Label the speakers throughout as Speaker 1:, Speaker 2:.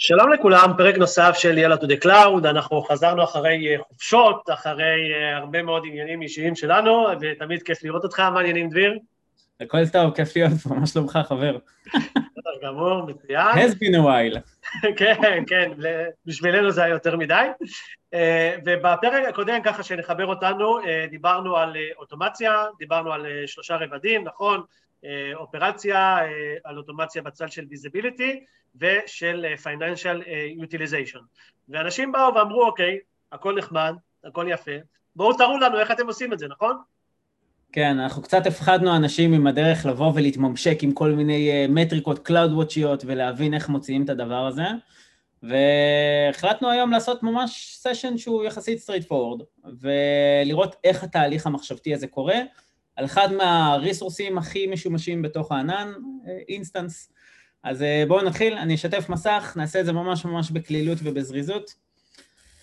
Speaker 1: שלום לכולם, פרק נוסף של יאללה to the cloud, אנחנו חזרנו אחרי אה, חופשות, אחרי אה, הרבה מאוד עניינים אישיים שלנו, ותמיד כיף לראות אותך, מה העניינים דביר?
Speaker 2: הכל טוב, כיף להיות פה, מה שלומך חבר?
Speaker 1: בסדר גמור, מצוין.
Speaker 2: has been a while.
Speaker 1: כן, כן, בשבילנו זה היה יותר מדי. אה, ובפרק הקודם, ככה שנחבר אותנו, דיברנו על אוטומציה, דיברנו על שלושה רבדים, נכון? אופרציה, על אוטומציה בצד של visibility, ושל אה, Financial אה, Utilization. ואנשים באו ואמרו, אוקיי, הכל נחמד, הכל יפה, בואו תראו לנו איך אתם עושים את זה, נכון?
Speaker 2: כן, אנחנו קצת הפחדנו אנשים עם הדרך לבוא ולהתממשק עם כל מיני אה, מטריקות CloudWatch יות ולהבין איך מוציאים את הדבר הזה, והחלטנו היום לעשות ממש סשן שהוא יחסית straightforward, ולראות איך התהליך המחשבתי הזה קורה, על אחד מהריסורסים הכי משומשים בתוך הענן, instance. אז אה, בואו נתחיל, אני אשתף מסך, נעשה את זה ממש ממש בקלילות ובזריזות.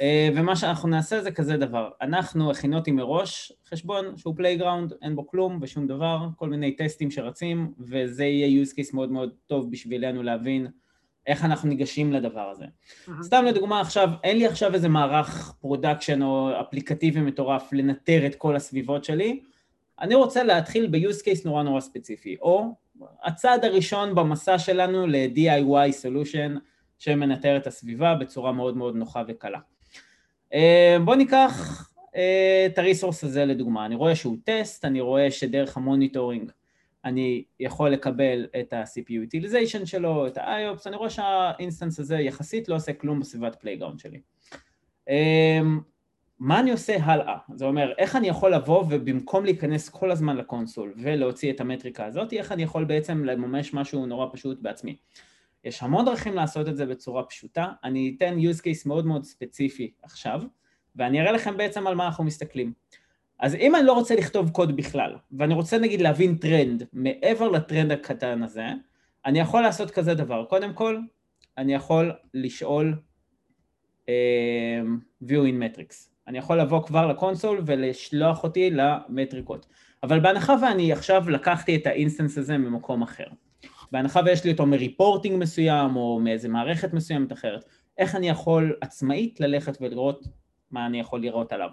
Speaker 2: אה, ומה שאנחנו נעשה זה כזה דבר, אנחנו הכינותי מראש חשבון שהוא playground, אין בו כלום ושום דבר, כל מיני טסטים שרצים, וזה יהיה use case מאוד מאוד טוב בשבילנו להבין איך אנחנו ניגשים לדבר הזה. Mm-hmm. סתם לדוגמה עכשיו, אין לי עכשיו איזה מערך production או אפליקטיבי מטורף לנטר את כל הסביבות שלי, אני רוצה להתחיל ב-use case נורא נורא ספציפי, או הצעד הראשון במסע שלנו ל-DIY solution שמנטר את הסביבה בצורה מאוד מאוד נוחה וקלה. אה, בואו ניקח אה, את ה resource הזה לדוגמה, אני רואה שהוא טסט, אני רואה שדרך ה monitoring אני יכול לקבל את ה-CPU utilization שלו, את ה-IOPS, אני רואה שה instance הזה יחסית לא עושה כלום בסביבת playground שלי. אה, מה אני עושה הלאה? זה אומר, איך אני יכול לבוא ובמקום להיכנס כל הזמן ל console ולהוציא את המטריקה הזאת, איך אני יכול בעצם לממש משהו נורא פשוט בעצמי. יש המון דרכים לעשות את זה בצורה פשוטה, אני אתן use case מאוד מאוד ספציפי עכשיו, ואני אראה לכם בעצם על מה אנחנו מסתכלים. אז אם אני לא רוצה לכתוב קוד בכלל, ואני רוצה נגיד להבין טרנד מעבר לטרנד הקטן הזה, אני יכול לעשות כזה דבר. קודם כל, אני יכול לשאול uh, view in metrics. אני יכול לבוא כבר ל console ולשלוח אותי למטריקות. אבל בהנחה ואני עכשיו לקחתי את ה instance הזה ממקום אחר, בהנחה ויש לי אותו מ reporting מסוים או מאיזה מערכת מסוימת אחרת, איך אני יכול עצמאית ללכת ולראות מה אני יכול לראות עליו.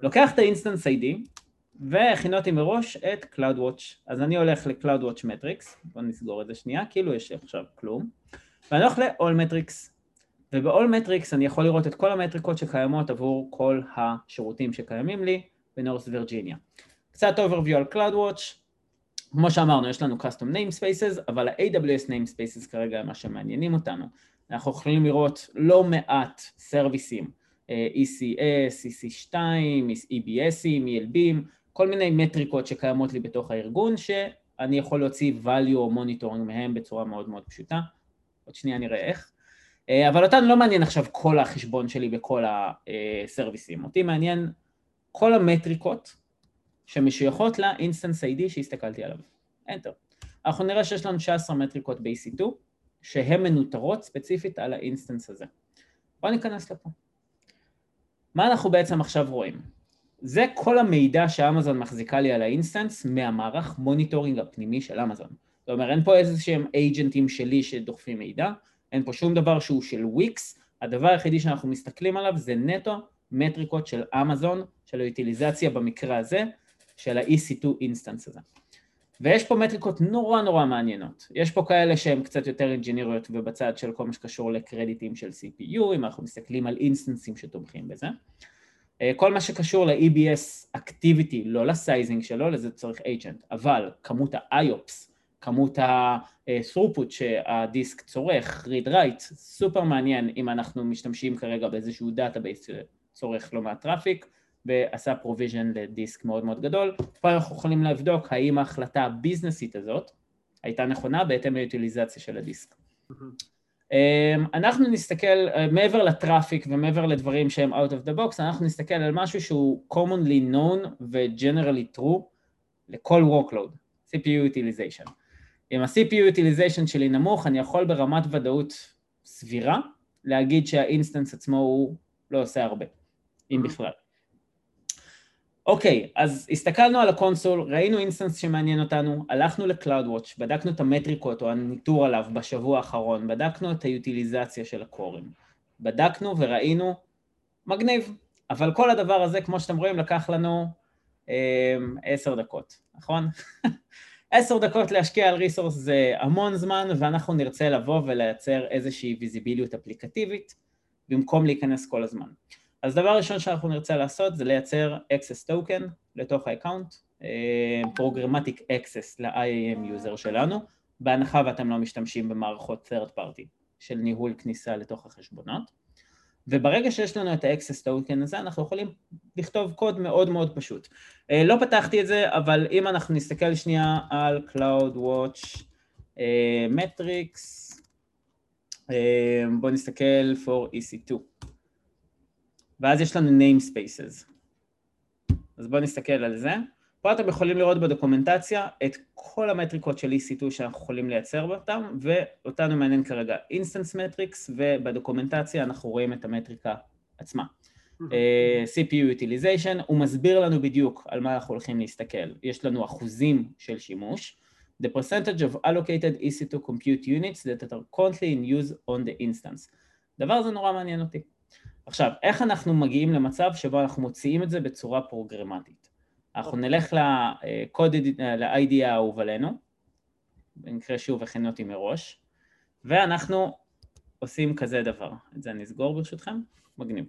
Speaker 2: לוקח את ה instance ID והכינותי מראש את CloudWatch. אז אני הולך ל-CloudWatch Metrics, בוא נסגור את זה שנייה, כאילו יש עכשיו כלום, ואני הולך ל-All Metrics. וב-all metrics אני יכול לראות את כל המטריקות שקיימות עבור כל השירותים שקיימים לי בנורס וירג'יניה. קצת overview על CloudWatch, כמו שאמרנו יש לנו custom namespaces, אבל ה-AWS namespaces כרגע הם מה שמעניינים אותנו. אנחנו יכולים לראות לא מעט סרוויסים, ECS, EC2, EBSים, ELBים, כל מיני מטריקות שקיימות לי בתוך הארגון, שאני יכול להוציא value או monitoring מהם בצורה מאוד מאוד פשוטה. עוד שנייה נראה איך. אה, אבל אותנו לא מעניין עכשיו כל החשבון שלי בכל הסרוויסים, אותי מעניין כל המטריקות שמשויכות ל instance ID שהסתכלתי עליו, Enter. אנחנו נראה שיש לנו 19 מטריקות ב-EC2 שהן מנוטרות ספציפית על ה instance הזה. בואו ניכנס לפה. מה אנחנו בעצם עכשיו רואים? זה כל המידע שאמזון מחזיקה לי על ה instance מהמערך monitoring הפנימי של אמזון. זאת אומרת, אין פה איזה שהם אייג'נטים שלי שדוחפים מידע, אין פה שום דבר שהוא של וויקס, הדבר היחידי שאנחנו מסתכלים עליו זה נטו מטריקות של אמזון, של האוטיליזציה במקרה הזה, של ה-EC2 instance הזה. ויש פה מטריקות נורא נורא מעניינות. יש פה כאלה שהן קצת יותר אינג'יניריות ובצד של כל מה שקשור לקרדיטים של CPU, אם אנחנו מסתכלים על אינסטנסים שתומכים בזה. אה, כל מה שקשור ל-EBS Activity, לא ל sizing שלו, לזה צריך agent, אבל כמות ה-IOPS כמות ה-throughput שהדיסק צורך, read write, סופר מעניין אם אנחנו משתמשים כרגע באיזשהו database שצורך לא מעט traffic ועשה provision לדיסק מאוד מאוד גדול. פה אנחנו יכולים לבדוק האם ההחלטה הביזנסית הזאת הייתה נכונה בהתאם ליוטיליזציה של הדיסק. אמ, אנחנו נסתכל, מעבר ל traffic ומעבר לדברים שהם out of the box, אנחנו נסתכל על משהו שהוא commonly known ו-generally true לכל workload, CPU utilization. אם ה-CPU utilization שלי נמוך, אני יכול ברמת ודאות סבירה להגיד שה-instance עצמו הוא לא עושה הרבה, אם בכלל. אוקיי, אוקיי, אז הסתכלנו על ה-console, ראינו instance שמעניין אותנו, הלכנו ל-CloudWatch, בדקנו את המטריקות או הניטור עליו בשבוע האחרון, בדקנו את היוטיליזציה של ה-coreים, בדקנו וראינו, מגניב, אבל כל הדבר הזה, כמו שאתם רואים, לקח לנו אה, עשר דקות, נכון? עשר דקות להשקיע על resource זה המון זמן, ואנחנו נרצה לבוא ולייצר איזושהי ויזיביליות אפליקטיבית, במקום להיכנס כל הזמן. אז דבר ראשון שאנחנו נרצה לעשות זה לייצר access token לתוך ה-account, programmatic uh, access ל-IAM user שלנו, בהנחה ואתם לא משתמשים במערכות third party של ניהול כניסה לתוך החשבונות. וברגע שיש לנו את ה-access token הזה, אנחנו יכולים לכתוב קוד מאוד מאוד פשוט. Uh, לא פתחתי את זה, אבל אם אנחנו נסתכל שנייה על CloudWatch uh, metrics, uh, בואו נסתכל for EC2. ואז יש לנו namespaces. אז בואו נסתכל על זה. פה אתם יכולים לראות בדוקומנטציה את כל המטריקות של EC2 שאנחנו יכולים לייצר אותם, ואותנו מעניין כרגע instance metrics, ובדוקומנטציה אנחנו רואים את המטריקה עצמה. אה, CPU utilization, הוא מסביר לנו בדיוק על מה אנחנו הולכים להסתכל. יש לנו אחוזים של שימוש. The percentage of allocated EC2 compute units that are currently in use on the instance. דבר הזה נורא מעניין אותי. עכשיו, איך אנחנו מגיעים למצב שבו אנחנו מוציאים את זה בצורה פרוגרמטית? אנחנו נלך לקוד, ל-ID האהוב עלינו, במקרה שוב הכינו אותי מראש, ואנחנו עושים כזה דבר. את זה אני אסגור ברשותכם, מגניב.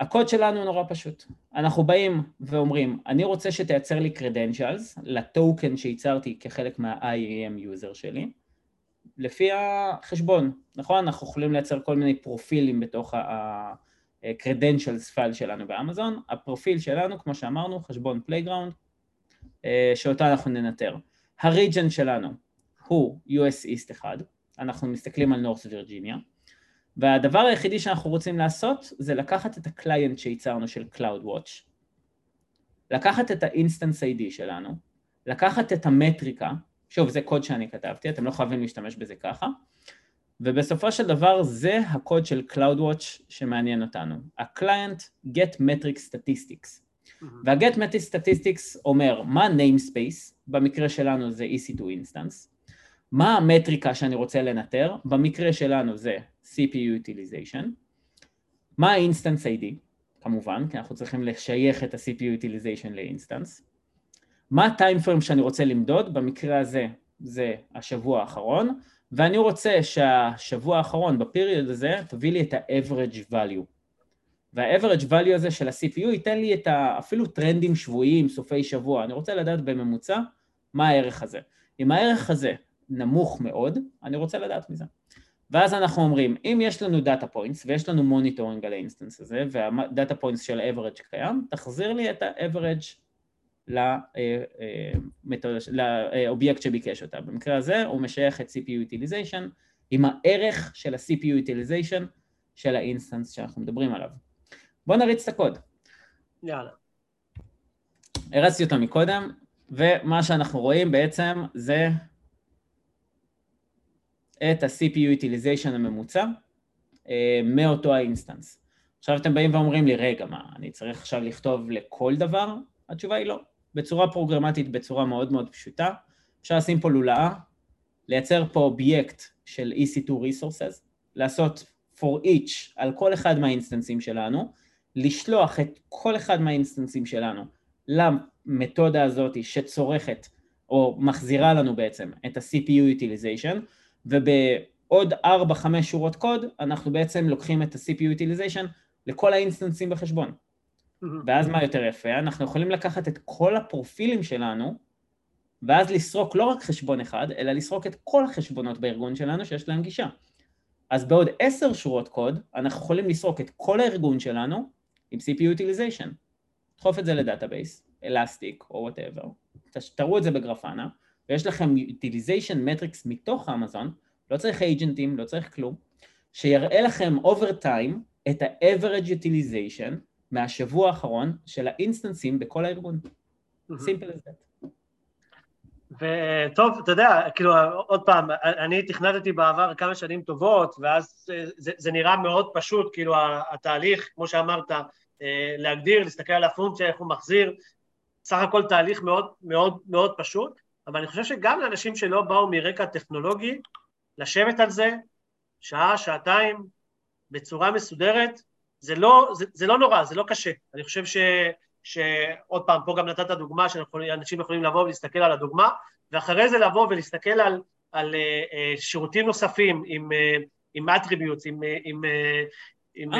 Speaker 2: הקוד שלנו נורא פשוט. אנחנו באים ואומרים, אני רוצה שתייצר לי credentials ל-token שייצרתי כחלק מה-IAM user שלי, לפי החשבון, נכון? אנחנו יכולים לייצר כל מיני פרופילים בתוך ה-credentials file שלנו באמזון, הפרופיל שלנו, כמו שאמרנו, חשבון playground, שאותו אנחנו ננטר. הריג'ן שלנו הוא US East 1, אנחנו מסתכלים על נורס וירג'יניה, והדבר היחידי שאנחנו רוצים לעשות זה לקחת את הקליינט שייצרנו של CloudWatch, לקחת את ה-instance ID שלנו, לקחת את המטריקה, שוב, זה קוד שאני כתבתי, אתם לא חייבים להשתמש בזה ככה, ובסופו של דבר זה הקוד של CloudWatch שמעניין אותנו, ה-client get metric statistics. Mm-hmm. וה-get metric statistics אומר מה namespace, במקרה שלנו זה EC2 instance, מה המטריקה שאני רוצה לנטר, במקרה שלנו זה CPU utilization, מה ה-instance ID, כמובן, כי אנחנו צריכים לשייך את ה-CPU utilization ל-instance, מה הטיים פריים שאני רוצה למדוד, במקרה הזה זה השבוע האחרון, ואני רוצה שהשבוע האחרון בפיריוד הזה תביא לי את ה-average value. וה-average value הזה של ה-CPU ייתן לי את ה... אפילו טרנדים שבועיים, סופי שבוע, אני רוצה לדעת בממוצע מה הערך הזה. אם הערך הזה נמוך מאוד, אני רוצה לדעת מזה. ואז אנחנו אומרים, אם יש לנו data points ויש לנו monitoring על ה-instance הזה וה-data points של ה-average קיים, תחזיר לי את ה-average לאובייקט שביקש אותה. במקרה הזה הוא משייך את CPU utilization עם הערך של ה-CPU utilization של ה-instance שאנחנו מדברים עליו. בואו נריץ את הקוד.
Speaker 1: יאללה.
Speaker 2: הרצתי אותו מקודם, ומה שאנחנו רואים בעצם זה את ה-CPU utilization הממוצע אה, מאותו ה-instance. עכשיו אתם באים ואומרים לי, רגע, מה, אני צריך עכשיו לכתוב לכל דבר? התשובה היא לא. בצורה פרוגרמטית, בצורה מאוד מאוד פשוטה. אפשר לשים פה לולאה, לייצר פה אובייקט של EC2 resources, לעשות for each על כל אחד מה-instanceים שלנו, לשלוח את כל אחד מה-instanceים שלנו למתודה הזאת שצורכת או מחזירה לנו בעצם את ה-CPU utilization, ובעוד 4-5 שורות קוד אנחנו בעצם לוקחים את ה-CPU utilization לכל ה-instanceים בחשבון. ואז מה יותר יפה? אנחנו יכולים לקחת את כל הפרופילים שלנו, ואז לסרוק לא רק חשבון אחד, אלא לסרוק את כל החשבונות בארגון שלנו שיש להם גישה. אז בעוד עשר שורות קוד, אנחנו יכולים לסרוק את כל הארגון שלנו עם CPU utilization. דחוף את זה ל-database, אלסטיק או whatever, תראו את זה בגרפנה, ויש לכם utilization metrics מתוך אמזון, לא צריך agentים, לא צריך כלום, שיראה לכם over time את ה-average utilization מהשבוע האחרון של ה-instanceים בכל הארגון. סימפל as that.
Speaker 1: וטוב, אתה יודע, כאילו, עוד פעם, אני תכנתתי בעבר כמה שנים טובות, ואז זה, זה נראה מאוד פשוט, כאילו, התהליך, כמו שאמרת, אה, להגדיר, להסתכל על הפונקציה, איך הוא מחזיר, סך הכל תהליך מאוד מאוד מאוד פשוט, אבל אני חושב שגם לאנשים שלא באו מרקע טכנולוגי, לשבת על זה שעה, שעתיים, בצורה מסודרת, זה לא, זה, זה לא נורא, זה לא קשה. אני חושב ש, שעוד פעם, פה גם נתת דוגמה שאנשים יכולים לבוא ולהסתכל על הדוגמה, ואחרי זה לבוא ולהסתכל על, על uh, uh, שירותים נוספים עם, uh, עם attributes, עם... עם, עם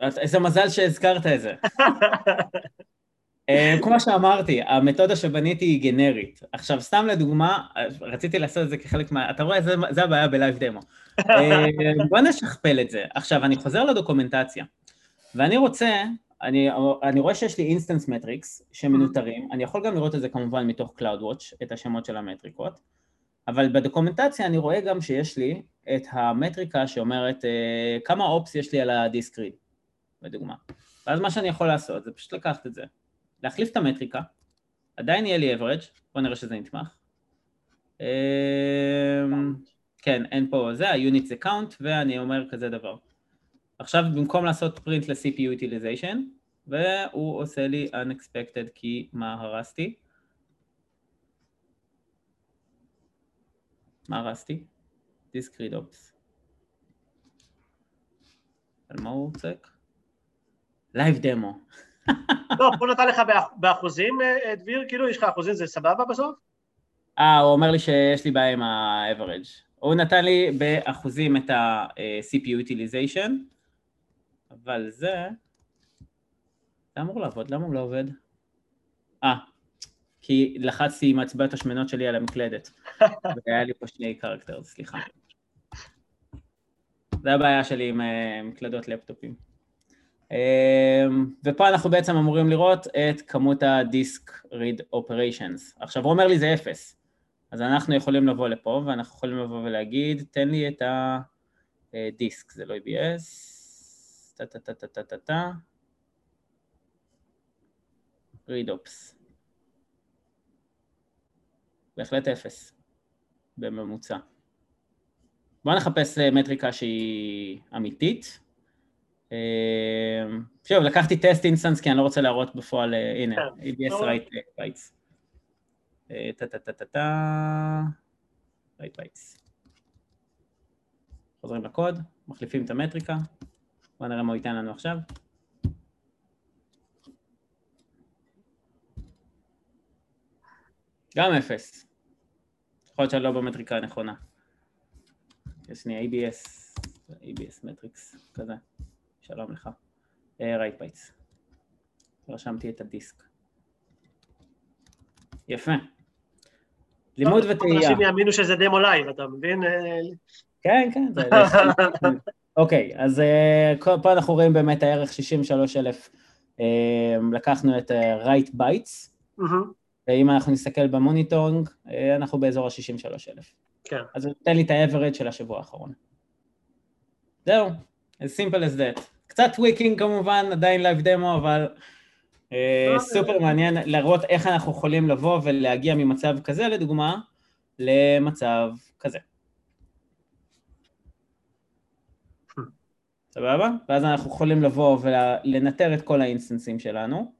Speaker 2: איזה מזל שהזכרת את זה. כמו שאמרתי, המתודה שבניתי היא גנרית. עכשיו, סתם לדוגמה, רציתי לעשות את זה כחלק מה... אתה רואה, זה, זה הבעיה בלייב דמו. בוא נשכפל את זה. עכשיו, אני חוזר לדוקומנטציה, ואני רוצה אני, אני רואה שיש לי instance metrics שמנוטרים, אני יכול גם לראות את זה כמובן מתוך CloudWatch, את השמות של המטריקות, אבל בדוקומנטציה אני רואה גם שיש לי את המטריקה שאומרת uh, כמה ops יש לי על ה-disk read, בדוגמה. ואז מה שאני יכול לעשות זה פשוט לקחת את זה, להחליף את המטריקה, עדיין יהיה לי average, בוא נראה שזה נתמך. Uh, כן, אין פה זה, ה-unit זה count, ואני אומר כזה דבר. עכשיו במקום לעשות print ל-CPU utilization, והוא עושה לי unexpected כי מה הרסתי? מה הרסתי? disk read ops. על מה הוא צועק? live demo.
Speaker 1: לא, פה נתן לך באחוזים, אה, דביר, כאילו יש לך אחוזים, זה סבבה בסוף?
Speaker 2: אה, הוא אומר לי שיש לי בעיה עם ה-average. הוא נתן לי באחוזים את ה-CPU utilization, אבל זה... זה אמור לעבוד, למה הוא לא עובד? אה, כי לחצתי עם הצבעת השמנות שלי על המקלדת, והיה לי פה שני קרקטר, סליחה. זה הבעיה שלי עם uh, מקלדות לפטופים. Uh, ופה אנחנו בעצם אמורים לראות את כמות ה-disk read operations. עכשיו הוא אומר לי זה אפס, אז אנחנו יכולים לבוא לפה ואנחנו יכולים לבוא ולהגיד תן לי את ה-disk, זה לא EBS, טה טה טה טה טה טה טה רידופס. בהחלט אפס בממוצע. בואו נחפש אה, מטריקה שהיא אמיתית. אה, שוב, לקחתי test instance כי אני לא רוצה להראות בפועל, אה, הנה. EBS write bytes. טה טה טה טה טה, write bytes. חוזרים לקוד, מחליפים את המטריקה. בוא נראה מה הוא ייתן לנו עכשיו. גם אפס. יכול להיות שאני לא במטריקה הנכונה. יש לי EBS, EBS metrics, כזה. שלום לך. write uh, bytes. רשמתי את ה-disk. יפה. לימוד וטעייה.
Speaker 1: אנשים יאמינו שזה demo live, אתה מבין?
Speaker 2: כן, כן. אוקיי, אז uh, פה אנחנו רואים באמת הערך 63,000, uh, לקחנו את write bytes, mm-hmm. ואם אנחנו נסתכל ב-monitoring, אנחנו באזור ה-63,000. כן. אז נותן לי את ה-average של השבוע האחרון. זהו, as simple as that. קצת tweaking כמובן, עדיין live demo, אבל uh, סופר מעניין לראות איך אנחנו יכולים לבוא ולהגיע ממצב כזה, לדוגמה, למצב כזה. סבבה? ואז אנחנו יכולים לבוא ולנטר את כל ה-instanceים שלנו,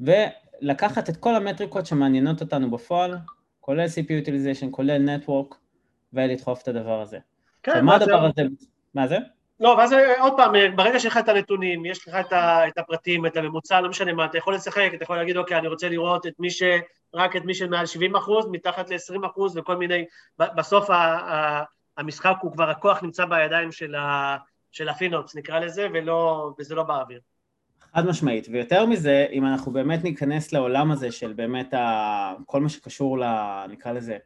Speaker 2: ולקחת את כל המטריקות שמעניינות אותנו בפועל, כולל CPU utilization, כולל Network, ולדחוף את הדבר הזה. כן, מה הדבר הזה? מה זה?
Speaker 1: לא, ואז עוד פעם, ברגע שיש לך את הנתונים, יש לך את, ה, את הפרטים, את הממוצע, לא משנה מה, אתה יכול לשחק, אתה יכול להגיד, אוקיי, אני רוצה לראות את מי ש... רק את מי שמעל 70 אחוז, מתחת ל-20 אחוז וכל מיני... בסוף ה, ה, המשחק הוא כבר, הכוח נמצא בידיים של, ה, של ה FinOps נקרא לזה, ולא, וזה לא באוויר.
Speaker 2: חד משמעית, ויותר מזה, אם אנחנו באמת ניכנס לעולם הזה של באמת ה... כל מה שקשור ל... נקרא לזה,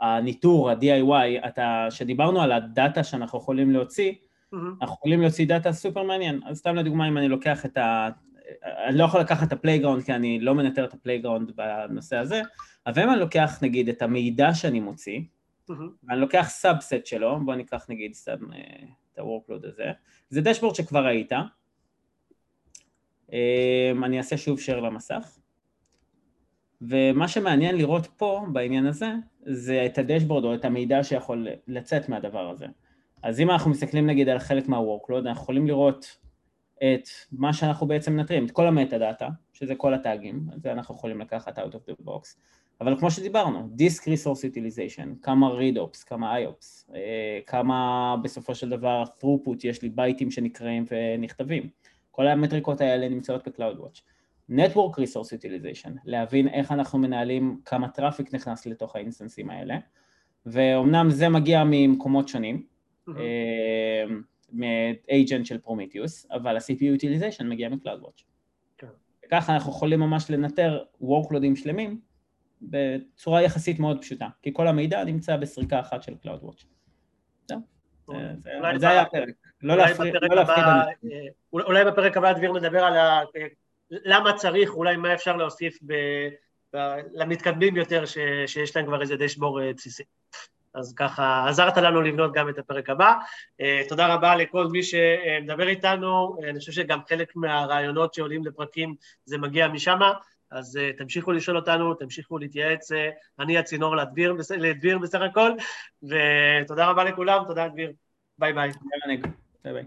Speaker 2: הניטור, ה-DIY, אתה... שדיברנו על הדאטה שאנחנו יכולים להוציא. אנחנו יכולים להוציא דאטה סופר מעניין, אז סתם לדוגמה אם אני לוקח את ה... אני לא יכול לקחת את ה playground כי אני לא מנטר את ה playground בנושא הזה, אבל אם אני לוקח נגיד את המידע שאני מוציא, mm-hmm. ואני לוקח subset שלו, בוא ניקח נגיד סתם את ה-workload הזה. זה dashboard שכבר ראית. אמ, אני אעשה שוב share למסך. ומה שמעניין לראות פה בעניין הזה, זה את ה dashboard או את המידע שיכול לצאת מהדבר הזה. אז אם אנחנו מסתכלים נגיד על חלק מה-workload, אנחנו יכולים לראות את מה שאנחנו בעצם מנטרים, את כל ה metadata, שזה כל הטאגים, זה אנחנו יכולים לקחת out of the box, אבל כמו שדיברנו, Disk Resource Utilization, כמה read-ops, כמה IOPS, אה, כמה בסופו של דבר throughput יש לי בייטים שנקראים ונכתבים, כל המטריקות האלה נמצאות ב-CloudWatch. Network Resource Utilization, להבין איך אנחנו מנהלים כמה traffic נכנס לתוך האינסטנסים האלה, ואומנם זה מגיע ממקומות שונים. מ agent של Prometheus, אבל ה-CPU Utilization מגיע מ-CloudWatch. כן. וככה אנחנו יכולים ממש לנטר workloadים שלמים בצורה יחסית מאוד פשוטה, כי כל המידע נמצא בסריקה אחת של CloudWatch. זה היה הפרק. לא להפחיד
Speaker 1: אה, אולי בפרק הבא דביר נדבר על למה צריך, אולי מה אפשר להוסיף למתקדמים יותר שיש להם כבר איזה דשבור בסיסי. אז ככה עזרת לנו לבנות גם את הפרק הבא. אה, תודה רבה לכל מי שמדבר איתנו, אני חושב שגם חלק מהרעיונות שעולים לפרקים זה מגיע משם, אז uh, תמשיכו לשאול אותנו, תמשיכו להתייעץ, אני הצינור לדביר, לדביר בסך הכל, ותודה רבה לכולם, תודה דביר, ביי ביי. ביי ביי.